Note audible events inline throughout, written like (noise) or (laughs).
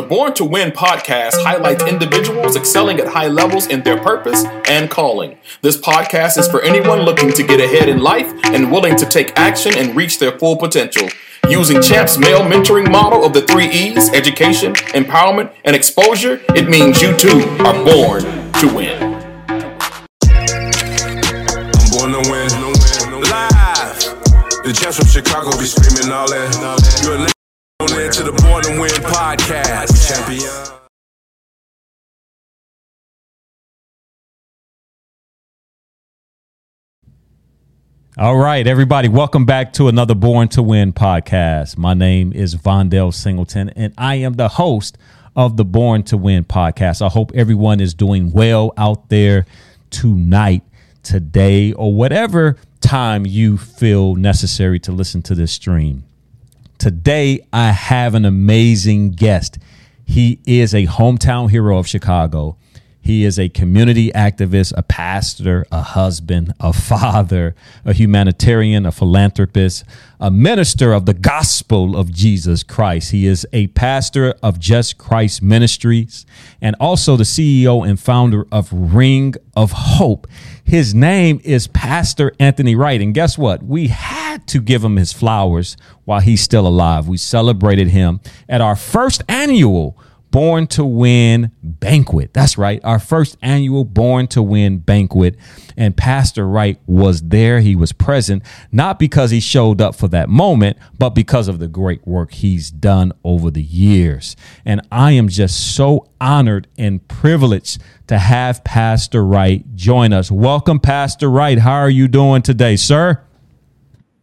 The Born to Win podcast highlights individuals excelling at high levels in their purpose and calling. This podcast is for anyone looking to get ahead in life and willing to take action and reach their full potential. Using Champ's male mentoring model of the three E's education, empowerment, and exposure, it means you too are born to win. I'm born to win. Live. The champs from Chicago be screaming all that. To the Win podcast. Champion. All right, everybody, welcome back to another Born to Win podcast. My name is Vondale Singleton, and I am the host of the Born to Win podcast. I hope everyone is doing well out there tonight, today, or whatever time you feel necessary to listen to this stream. Today, I have an amazing guest. He is a hometown hero of Chicago. He is a community activist, a pastor, a husband, a father, a humanitarian, a philanthropist, a minister of the gospel of Jesus Christ. He is a pastor of Just Christ Ministries and also the CEO and founder of Ring of Hope. His name is Pastor Anthony Wright. And guess what? We had to give him his flowers while he's still alive. We celebrated him at our first annual Born to Win banquet. That's right, our first annual Born to Win banquet. And Pastor Wright was there. He was present, not because he showed up for that moment, but because of the great work he's done over the years. And I am just so honored and privileged to have Pastor Wright join us. Welcome, Pastor Wright. How are you doing today, sir?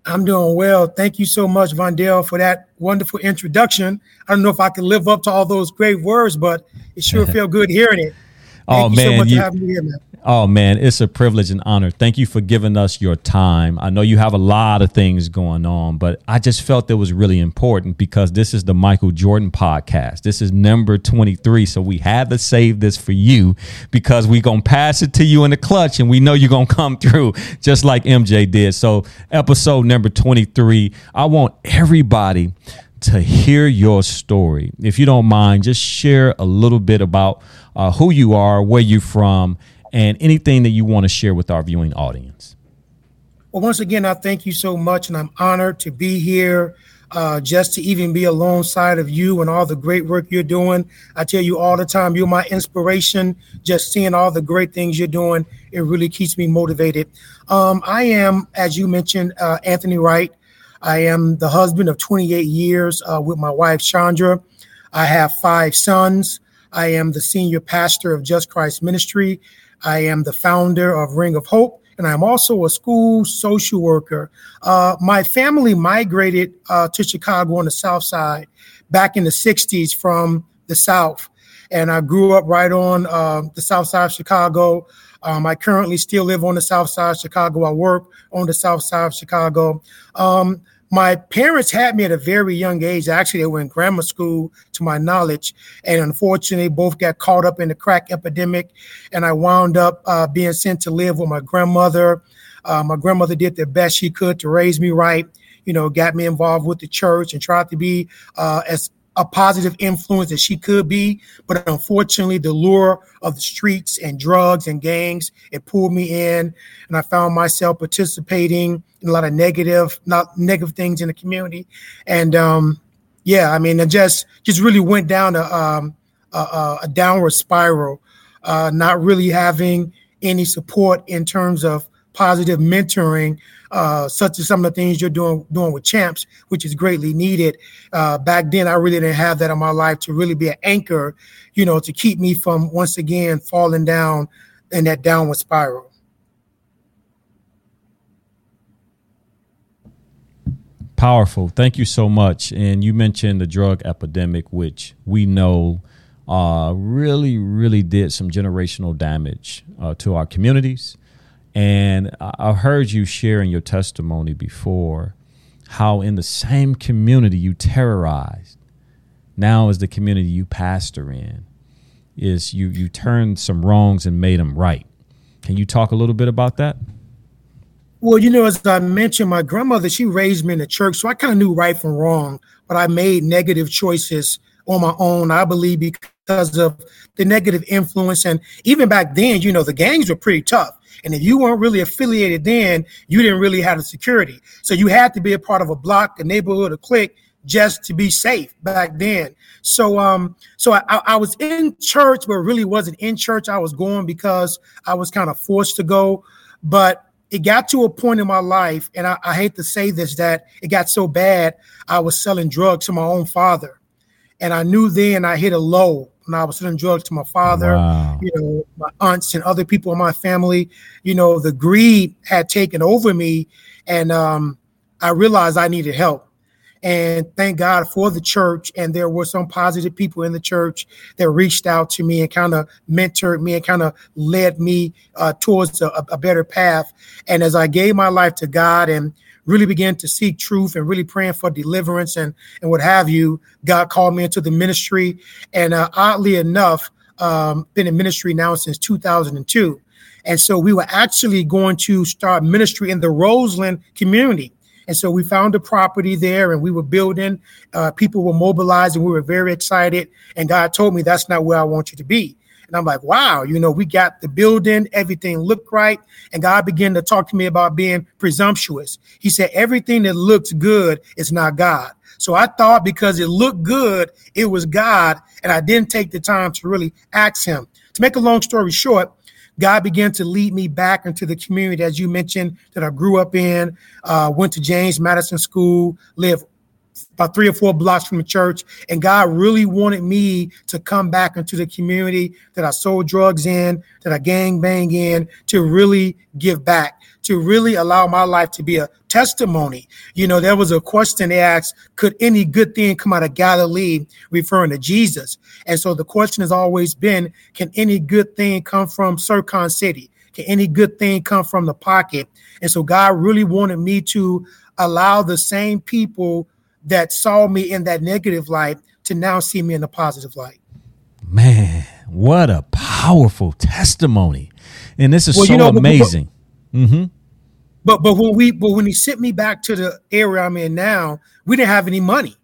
I'm doing well. Thank you so much, Vondale, for that wonderful introduction. I don't know if I can live up to all those great words, but it sure (laughs) felt good hearing it. Thank oh, you man, so much you, for having me here, man. Oh man, it's a privilege and honor. Thank you for giving us your time. I know you have a lot of things going on, but I just felt it was really important because this is the Michael Jordan podcast. This is number 23, so we had to save this for you because we're going to pass it to you in the clutch and we know you're going to come through just like MJ did. So, episode number 23, I want everybody to hear your story. If you don't mind, just share a little bit about uh, who you are, where you're from, and anything that you want to share with our viewing audience. Well, once again, I thank you so much, and I'm honored to be here. Uh, just to even be alongside of you and all the great work you're doing. I tell you all the time, you're my inspiration. Just seeing all the great things you're doing, it really keeps me motivated. Um, I am, as you mentioned, uh, Anthony Wright. I am the husband of 28 years uh, with my wife, Chandra. I have five sons. I am the senior pastor of Just Christ Ministry. I am the founder of Ring of Hope, and I'm also a school social worker. Uh, my family migrated uh, to Chicago on the South Side back in the 60s from the South. And I grew up right on uh, the South Side of Chicago. Um, I currently still live on the South Side of Chicago. I work on the South Side of Chicago. Um, my parents had me at a very young age. Actually, they were in grammar school, to my knowledge, and unfortunately, both got caught up in the crack epidemic, and I wound up uh, being sent to live with my grandmother. Uh, my grandmother did the best she could to raise me right. You know, got me involved with the church and tried to be uh, as a positive influence that she could be. But unfortunately, the lure of the streets and drugs and gangs, it pulled me in. And I found myself participating in a lot of negative, not negative things in the community. And um, yeah, I mean, it just, just really went down a, um, a, a downward spiral, uh, not really having any support in terms of positive mentoring, uh, such as some of the things you're doing doing with champs, which is greatly needed. Uh, back then, I really didn't have that in my life to really be an anchor, you know, to keep me from once again falling down in that downward spiral. Powerful. Thank you so much. And you mentioned the drug epidemic, which we know uh, really, really did some generational damage uh, to our communities and I've heard you sharing your testimony before how in the same community you terrorized, now is the community you pastor in, is you you turned some wrongs and made them right. Can you talk a little bit about that? Well, you know, as I mentioned, my grandmother, she raised me in the church, so I kind of knew right from wrong, but I made negative choices on my own. I believe because of the negative influence. And even back then, you know, the gangs were pretty tough. And if you weren't really affiliated then, you didn't really have the security. So you had to be a part of a block, a neighborhood, a clique just to be safe back then. So um so I, I was in church, but really wasn't in church. I was going because I was kind of forced to go. But it got to a point in my life, and I, I hate to say this, that it got so bad I was selling drugs to my own father. And I knew then I hit a low when I was selling drugs to my father, wow. you know, my aunts and other people in my family. You know, the greed had taken over me, and um, I realized I needed help. And thank God for the church. And there were some positive people in the church that reached out to me and kind of mentored me and kind of led me uh, towards a, a better path. And as I gave my life to God and really began to seek truth and really praying for deliverance and, and what have you, God called me into the ministry. And uh, oddly enough, um, been in ministry now since 2002. And so we were actually going to start ministry in the Roseland community. And so we found a property there and we were building. Uh, people were mobilized and we were very excited. And God told me, that's not where I want you to be. And I'm like, wow, you know, we got the building, everything looked right. And God began to talk to me about being presumptuous. He said, everything that looks good is not God. So I thought because it looked good, it was God. And I didn't take the time to really ask him. To make a long story short, God began to lead me back into the community, as you mentioned, that I grew up in, uh, went to James Madison School, lived about three or four blocks from the church. And God really wanted me to come back into the community that I sold drugs in, that I gang bang in, to really give back, to really allow my life to be a testimony. You know, there was a question they asked, could any good thing come out of Galilee, referring to Jesus? And so the question has always been, can any good thing come from Sircon City? Can any good thing come from the pocket? And so God really wanted me to allow the same people that saw me in that negative light to now see me in a positive light. Man, what a powerful testimony. And this is well, so you know, amazing. But, mm-hmm. but but when we but when he sent me back to the area I'm in now, we didn't have any money.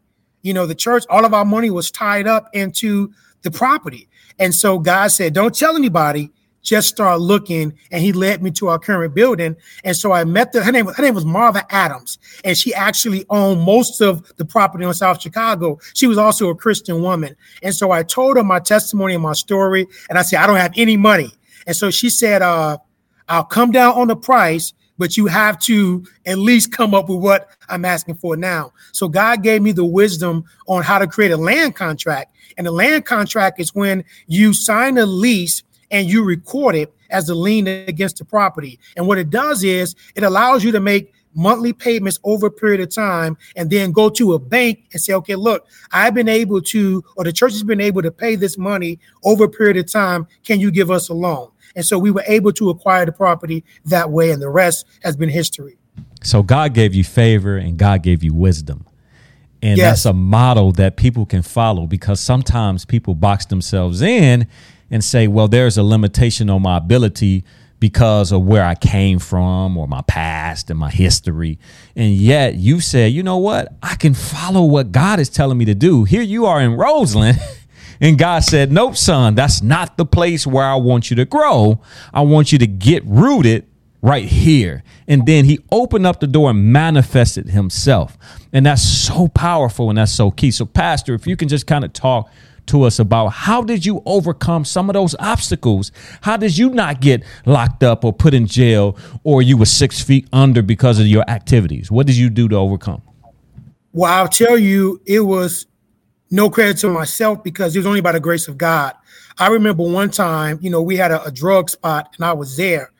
You know, the church, all of our money was tied up into the property. And so God said, Don't tell anybody just start looking and he led me to our current building. And so i met the her name her name was marva adams and she actually owned most of the property on south chicago. She was also a christian woman. And so i told her my testimony and my story and i said i don't have any money. And so she said uh, i'll come down on the price but you have to at least come up with what i'm asking for now. So god gave me the wisdom on how to create a land contract. And a land contract is when you sign a lease and you record it as a lien against the property. And what it does is it allows you to make monthly payments over a period of time and then go to a bank and say, okay, look, I've been able to, or the church has been able to pay this money over a period of time. Can you give us a loan? And so we were able to acquire the property that way, and the rest has been history. So God gave you favor and God gave you wisdom. And yes. that's a model that people can follow because sometimes people box themselves in and say, well, there's a limitation on my ability because of where I came from or my past and my history. And yet you said, you know what? I can follow what God is telling me to do. Here you are in Roseland. (laughs) And God said, Nope, son, that's not the place where I want you to grow. I want you to get rooted right here. And then he opened up the door and manifested himself. And that's so powerful and that's so key. So, Pastor, if you can just kind of talk to us about how did you overcome some of those obstacles? How did you not get locked up or put in jail or you were six feet under because of your activities? What did you do to overcome? Well, I'll tell you, it was no credit to myself because it was only by the grace of God. I remember one time, you know, we had a, a drug spot and I was there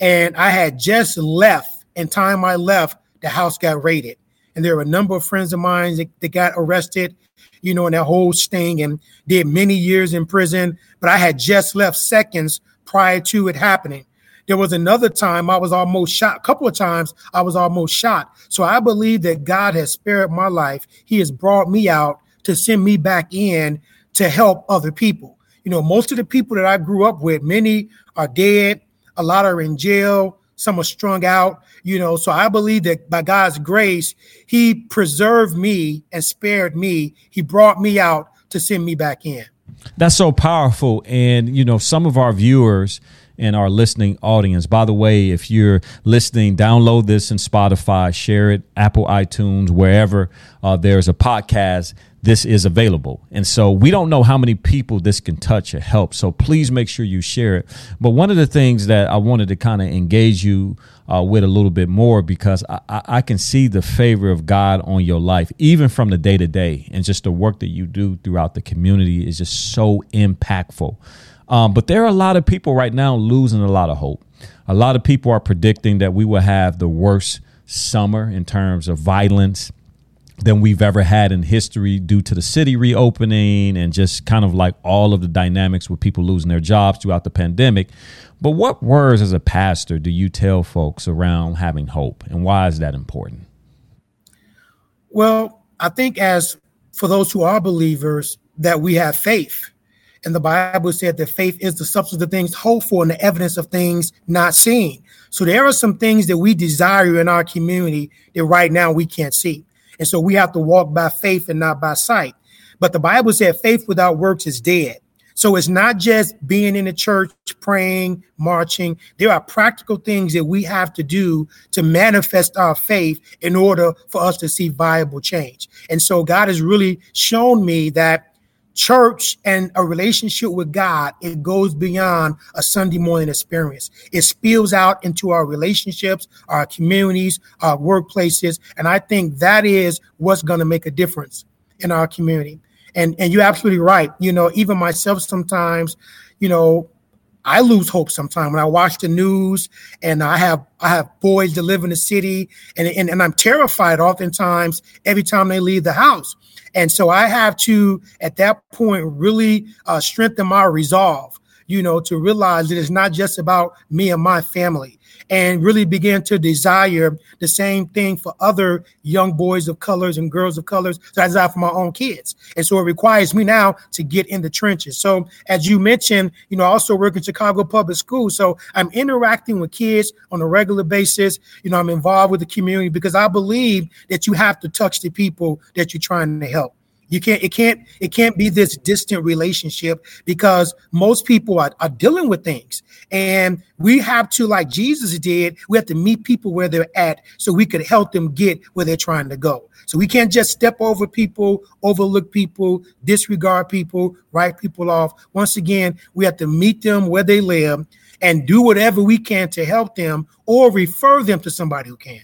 and I had just left and time I left, the house got raided. And there were a number of friends of mine that, that got arrested you know, in that whole sting and did many years in prison. But I had just left seconds prior to it happening. There was another time I was almost shot. A couple of times I was almost shot. So I believe that God has spared my life. He has brought me out to send me back in to help other people. You know, most of the people that I grew up with, many are dead, a lot are in jail, some are strung out, you know. So I believe that by God's grace, He preserved me and spared me. He brought me out to send me back in. That's so powerful. And, you know, some of our viewers and our listening audience, by the way, if you're listening, download this in Spotify, share it, Apple, iTunes, wherever uh, there's a podcast this is available. And so we don't know how many people this can touch or help. So please make sure you share it. But one of the things that I wanted to kind of engage you uh, with a little bit more because I, I, can see the favor of God on your life, even from the day to day, and just the work that you do throughout the community is just so impactful. Um, but there are a lot of people right now losing a lot of hope. A lot of people are predicting that we will have the worst summer in terms of violence than we've ever had in history due to the city reopening and just kind of like all of the dynamics with people losing their jobs throughout the pandemic. But what words as a pastor do you tell folks around having hope and why is that important? Well, I think as for those who are believers that we have faith. And the Bible said that faith is the substance of things hoped for and the evidence of things not seen. So there are some things that we desire in our community that right now we can't see. And so we have to walk by faith and not by sight. But the Bible said faith without works is dead. So it's not just being in the church, praying, marching. There are practical things that we have to do to manifest our faith in order for us to see viable change. And so God has really shown me that church and a relationship with God, it goes beyond a Sunday morning experience. It spills out into our relationships, our communities, our workplaces. And I think that is what's going to make a difference in our community. And and you're absolutely right. You know, even myself sometimes, you know, I lose hope sometimes when I watch the news and I have I have boys that live in the city and, and, and I'm terrified oftentimes every time they leave the house. And so I have to, at that point, really uh, strengthen my resolve, you know, to realize that it's not just about me and my family and really begin to desire the same thing for other young boys of colors and girls of colors that I desire for my own kids. And so it requires me now to get in the trenches. So as you mentioned, you know, I also work in Chicago Public Schools. So I'm interacting with kids on a regular basis. You know, I'm involved with the community because I believe that you have to touch the people that you're trying to help. You can't, it can't, it can't be this distant relationship because most people are, are dealing with things. And we have to, like Jesus did, we have to meet people where they're at so we could help them get where they're trying to go. So we can't just step over people, overlook people, disregard people, write people off. Once again, we have to meet them where they live and do whatever we can to help them or refer them to somebody who can.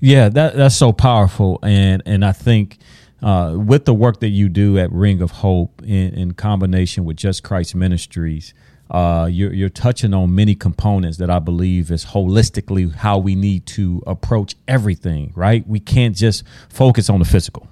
Yeah, that that's so powerful, and and I think uh, with the work that you do at Ring of Hope in, in combination with Just Christ Ministries, uh, you're, you're, touching on many components that I believe is holistically how we need to approach everything, right? We can't just focus on the physical.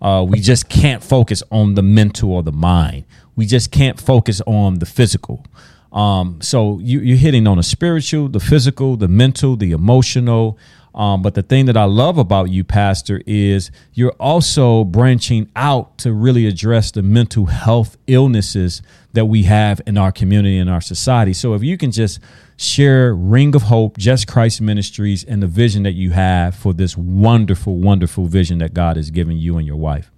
Uh, we just can't focus on the mental or the mind. We just can't focus on the physical. Um, so you, you're hitting on the spiritual, the physical, the mental, the emotional, um, but the thing that I love about you, Pastor, is you're also branching out to really address the mental health illnesses that we have in our community and our society. So if you can just share Ring of Hope, Just Christ Ministries, and the vision that you have for this wonderful, wonderful vision that God has given you and your wife.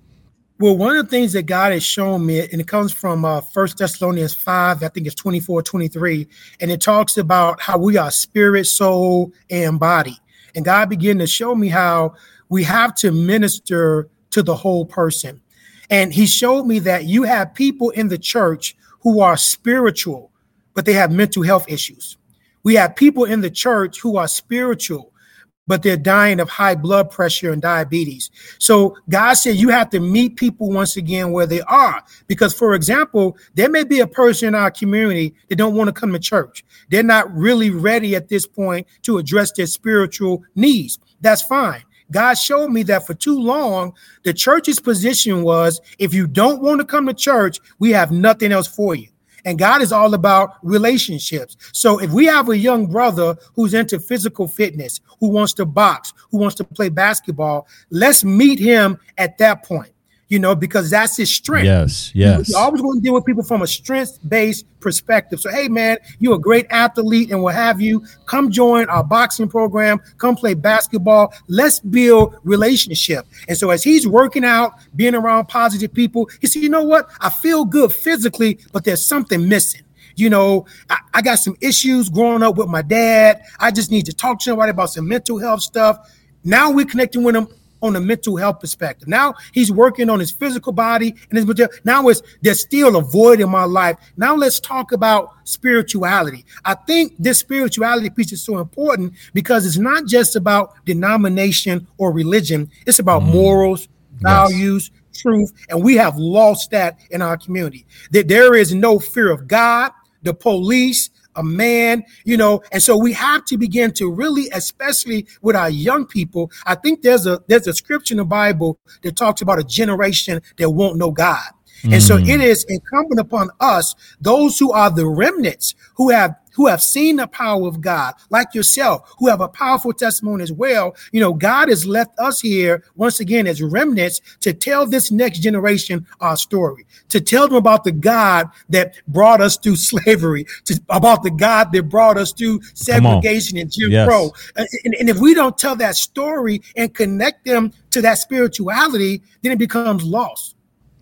Well, one of the things that God has shown me, and it comes from uh, 1 Thessalonians 5, I think it's 24, 23, and it talks about how we are spirit, soul, and body. And God began to show me how we have to minister to the whole person. And He showed me that you have people in the church who are spiritual, but they have mental health issues. We have people in the church who are spiritual, but they're dying of high blood pressure and diabetes. So God said you have to meet people once again where they are. Because, for example, there may be a person in our community that don't want to come to church. They're not really ready at this point to address their spiritual needs. That's fine. God showed me that for too long, the church's position was if you don't want to come to church, we have nothing else for you. And God is all about relationships. So if we have a young brother who's into physical fitness, who wants to box, who wants to play basketball, let's meet him at that point. You know, because that's his strength. Yes, yes. You always want to deal with people from a strength-based perspective. So, hey, man, you're a great athlete and what have you. Come join our boxing program. Come play basketball. Let's build relationship. And so, as he's working out, being around positive people, he said, you know what? I feel good physically, but there's something missing. You know, I, I got some issues growing up with my dad. I just need to talk to somebody about some mental health stuff. Now we're connecting with him on a mental health perspective. Now he's working on his physical body and his mental. Now it's there's still a void in my life. Now let's talk about spirituality. I think this spirituality piece is so important because it's not just about denomination or religion. It's about mm. morals, values, yes. truth, and we have lost that in our community. That there is no fear of God, the police, a man, you know, and so we have to begin to really, especially with our young people. I think there's a there's a scripture in the Bible that talks about a generation that won't know God. And so mm. it is incumbent upon us, those who are the remnants who have who have seen the power of God, like yourself, who have a powerful testimony as well. You know, God has left us here once again as remnants to tell this next generation our story, to tell them about the God that brought us through (laughs) slavery, to, about the God that brought us through segregation and Jim yes. Crow. And, and if we don't tell that story and connect them to that spirituality, then it becomes lost.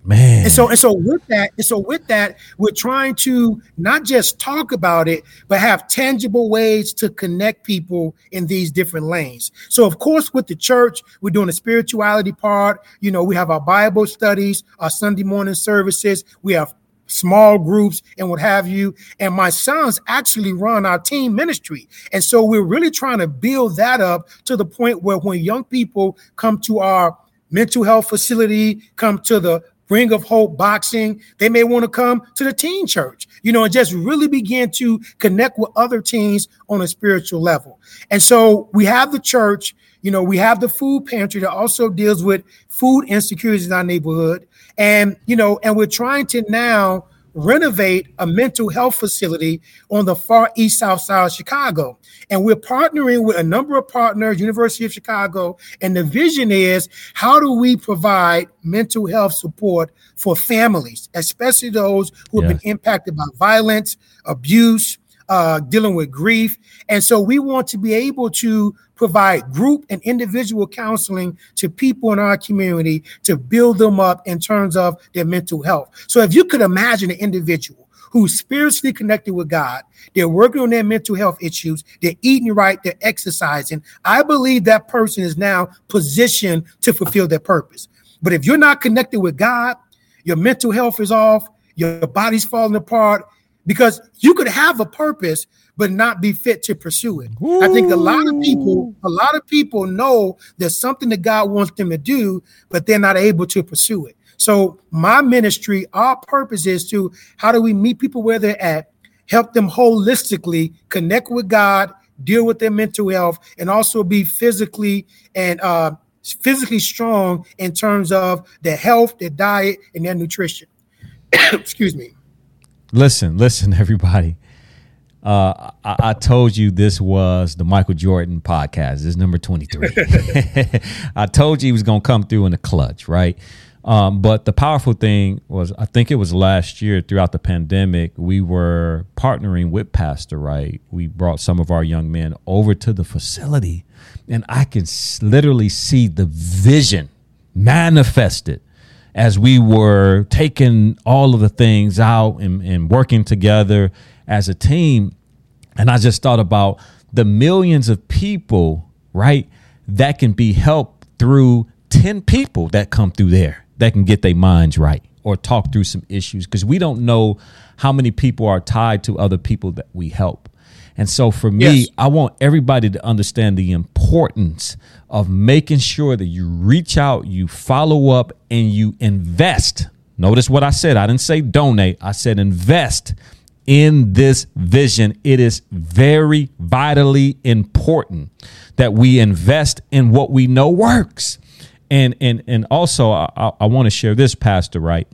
Man. And so and so with that, and so with that, we're trying to not just talk about it, but have tangible ways to connect people in these different lanes. So of course, with the church, we're doing the spirituality part. You know, we have our Bible studies, our Sunday morning services, we have small groups and what have you. And my sons actually run our team ministry. And so we're really trying to build that up to the point where when young people come to our mental health facility, come to the Ring of Hope Boxing. They may want to come to the teen church, you know, and just really begin to connect with other teens on a spiritual level. And so we have the church, you know, we have the food pantry that also deals with food insecurities in our neighborhood. And, you know, and we're trying to now renovate a mental health facility on the far east south side of Chicago. And we're partnering with a number of partners, University of Chicago. And the vision is how do we provide mental health support for families, especially those who have yes. been impacted by violence, abuse, uh, dealing with grief. And so we want to be able to provide group and individual counseling to people in our community to build them up in terms of their mental health. So if you could imagine an individual who's spiritually connected with God, they're working on their mental health issues, they're eating right, they're exercising, I believe that person is now positioned to fulfill their purpose. But if you're not connected with God, your mental health is off, your body's falling apart, because you could have a purpose, but not be fit to pursue it. Ooh. I think a lot of people, a lot of people know there's something that God wants them to do, but they're not able to pursue it. So my ministry, our purpose is to how do we meet people where they're at, help them holistically connect with God, deal with their mental health, and also be physically and uh, physically strong in terms of their health, their diet, and their nutrition. (coughs) Excuse me. Listen, listen, (laughs) everybody. Uh, I, I, told you this was the Michael Jordan podcast. This is number 23. (laughs) (laughs) I told you he was going to come through in the clutch, right? Um, but the powerful thing was, I think it was last year throughout the pandemic, we were partnering with Pastor Wright. We brought some of our young men over to the facility, and I can literally see the vision manifested as we were taking all of the things out and, and working together as a team. And I just thought about the millions of people, right, that can be helped through 10 people that come through there that can get their minds right or talk through some issues because we don't know how many people are tied to other people that we help. And so for me, yes. I want everybody to understand the importance of making sure that you reach out, you follow up, and you invest. Notice what I said. I didn't say donate, I said invest in this vision. It is very vitally important that we invest in what we know works. And and and also I, I want to share this, Pastor, right?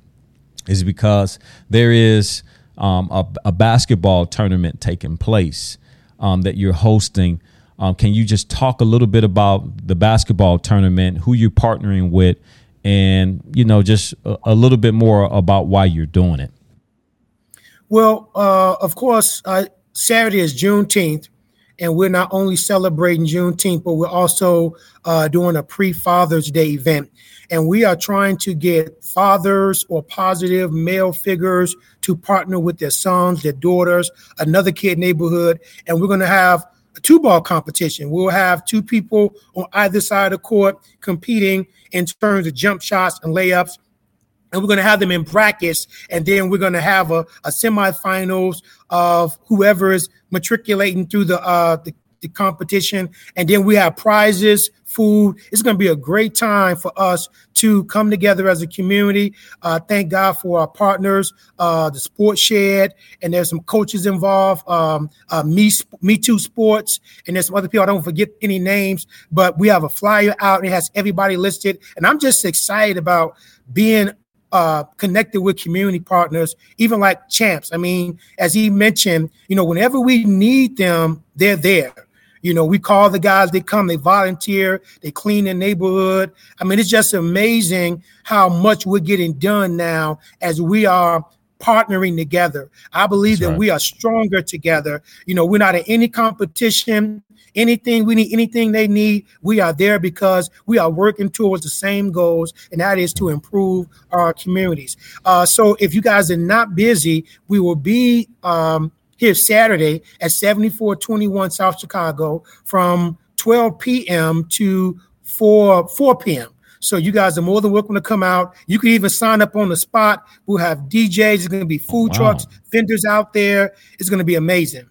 Is because there is um, a, a, basketball tournament taking place um, that you're hosting. Um, can you just talk a little bit about the basketball tournament, who you're partnering with, and you know just a, a little bit more about why you're doing it. Well, uh, of course, uh, Saturday is Juneteenth, and we're not only celebrating Juneteenth, but we're also uh, doing a pre Father's Day event. And we are trying to get fathers or positive male figures to partner with their sons, their daughters, another kid neighborhood. And we're going to have a two ball competition. We'll have two people on either side of the court competing in terms of jump shots and layups and we're going to have them in brackets and then we're going to have a, a semifinals of whoever is matriculating through the, uh, the, the competition and then we have prizes food it's going to be a great time for us to come together as a community uh, thank god for our partners uh, the sports shed and there's some coaches involved um, uh, me me too sports and there's some other people i don't forget any names but we have a flyer out and it has everybody listed and i'm just excited about being uh, connected with community partners, even like champs. I mean, as he mentioned, you know, whenever we need them, they're there. You know, we call the guys, they come, they volunteer, they clean the neighborhood. I mean, it's just amazing how much we're getting done now as we are partnering together. I believe That's that right. we are stronger together. You know, we're not in any competition. Anything we need, anything they need, we are there because we are working towards the same goals, and that is to improve our communities. Uh, so if you guys are not busy, we will be um, here Saturday at 7421 South Chicago from 12 p.m. to 4 4 p.m. So you guys are more than welcome to come out. You can even sign up on the spot. We'll have DJs. It's going to be food wow. trucks, vendors out there. It's going to be amazing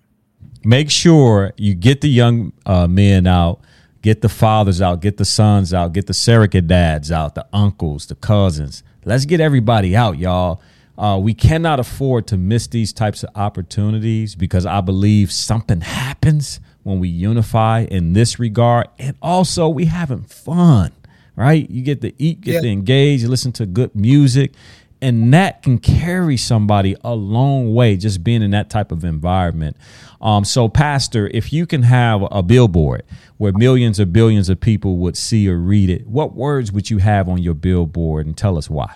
make sure you get the young uh, men out, get the fathers out, get the sons out, get the surrogate dads out, the uncles, the cousins. Let's get everybody out, y'all. Uh, we cannot afford to miss these types of opportunities because I believe something happens when we unify in this regard. And also, we having fun, right? You get to eat, get yeah. to engage, you listen to good music and that can carry somebody a long way just being in that type of environment um, so pastor if you can have a billboard where millions or billions of people would see or read it what words would you have on your billboard and tell us why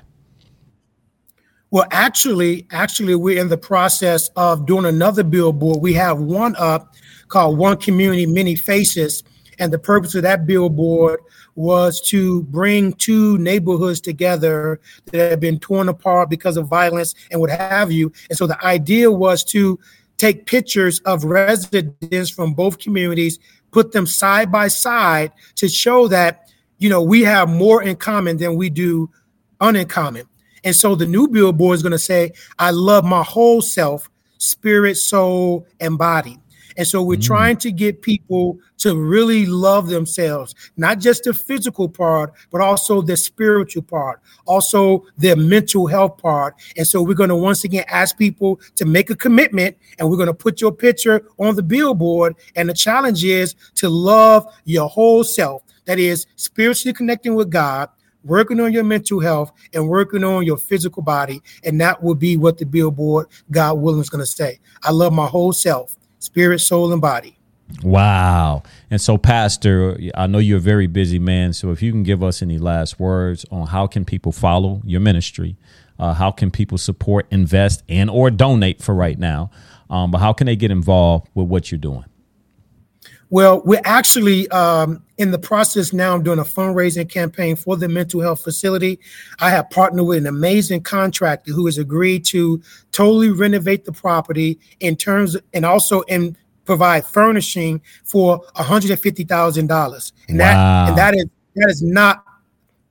well actually actually we're in the process of doing another billboard we have one up called one community many faces and the purpose of that billboard was to bring two neighborhoods together that had been torn apart because of violence and what have you. And so the idea was to take pictures of residents from both communities, put them side by side to show that, you know, we have more in common than we do uncommon. And so the new billboard is going to say, I love my whole self, spirit, soul, and body. And so we're mm. trying to get people to really love themselves, not just the physical part, but also the spiritual part, also their mental health part. And so we're going to once again ask people to make a commitment and we're going to put your picture on the billboard. And the challenge is to love your whole self. That is spiritually connecting with God, working on your mental health and working on your physical body. And that will be what the billboard, God willing, is going to say. I love my whole self spirit, soul, and body. Wow. And so, Pastor, I know you're a very busy man. So, if you can give us any last words on how can people follow your ministry, uh, how can people support, invest, and or donate for right now, um, but how can they get involved with what you're doing? Well, we're actually um, in the process now of doing a fundraising campaign for the mental health facility. I have partnered with an amazing contractor who has agreed to totally renovate the property in terms and also in provide furnishing for $150,000. And wow. that and that is that is not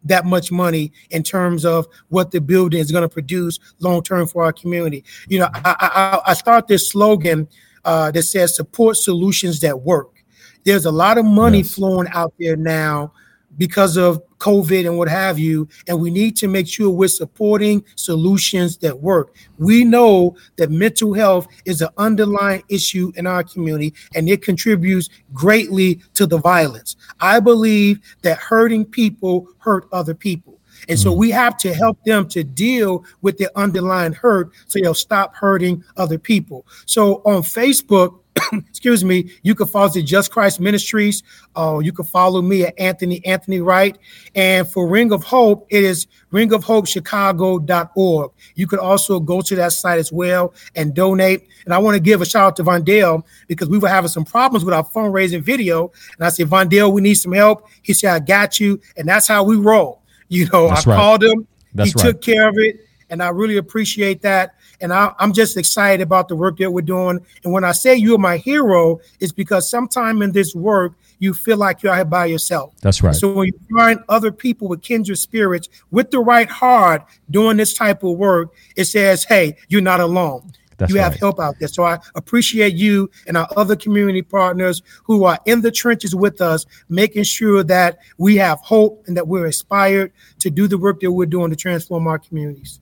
that much money in terms of what the building is going to produce long term for our community. You know, I, I, I start this slogan uh, that says support solutions that work. There's a lot of money yes. flowing out there now because of COVID and what have you. And we need to make sure we're supporting solutions that work. We know that mental health is an underlying issue in our community and it contributes greatly to the violence. I believe that hurting people hurt other people. And so mm. we have to help them to deal with their underlying hurt so they'll stop hurting other people. So on Facebook, (clears throat) excuse me, you can follow the Just Christ Ministries. Uh, you can follow me at Anthony Anthony Wright. And for Ring of Hope, it is ringofhopechicago.org. You could also go to that site as well and donate. And I want to give a shout out to Vondale because we were having some problems with our fundraising video. And I said, Vondale, we need some help. He said, I got you. And that's how we roll. You know, that's I right. called him. That's he right. took care of it. And I really appreciate that. And I, am just excited about the work that we're doing. And when I say you're my hero, it's because sometime in this work, you feel like you're out by yourself. That's right. So when you find other people with kindred spirits with the right heart doing this type of work, it says, hey, you're not alone. That's you right. have help out there. So I appreciate you and our other community partners who are in the trenches with us, making sure that we have hope and that we're inspired to do the work that we're doing to transform our communities.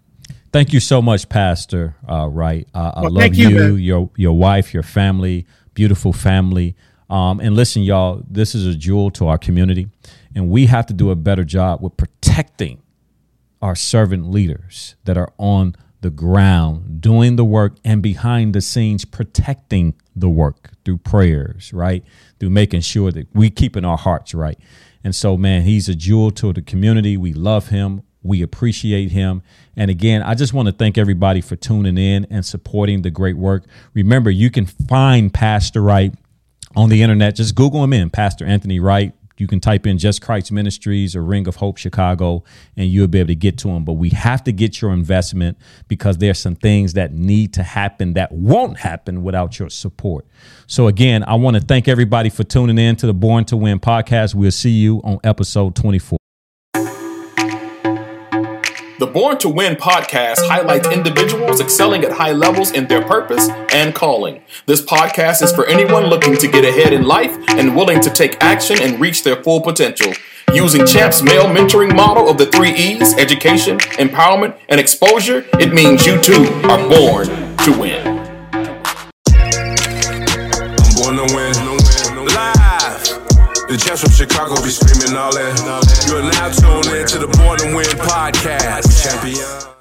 Thank you so much, Pastor. Uh, right, uh, I love you, you your your wife, your family, beautiful family. Um, and listen, y'all, this is a jewel to our community, and we have to do a better job with protecting our servant leaders that are on the ground doing the work and behind the scenes protecting the work through prayers, right? Through making sure that we keep in our hearts right. And so, man, he's a jewel to the community. We love him. We appreciate him. And again, I just want to thank everybody for tuning in and supporting the great work. Remember, you can find Pastor Wright on the internet. Just Google him in, Pastor Anthony Wright. You can type in Just Christ Ministries or Ring of Hope Chicago, and you'll be able to get to them. But we have to get your investment because there's some things that need to happen that won't happen without your support. So, again, I want to thank everybody for tuning in to the Born to Win podcast. We'll see you on episode 24. The Born to Win podcast highlights individuals excelling at high levels in their purpose and calling. This podcast is for anyone looking to get ahead in life and willing to take action and reach their full potential. Using Champ's male mentoring model of the three E's education, empowerment, and exposure, it means you too are born to win. The champs from Chicago be screaming all that. You're now tuned in to the Born to Win podcast. Champion.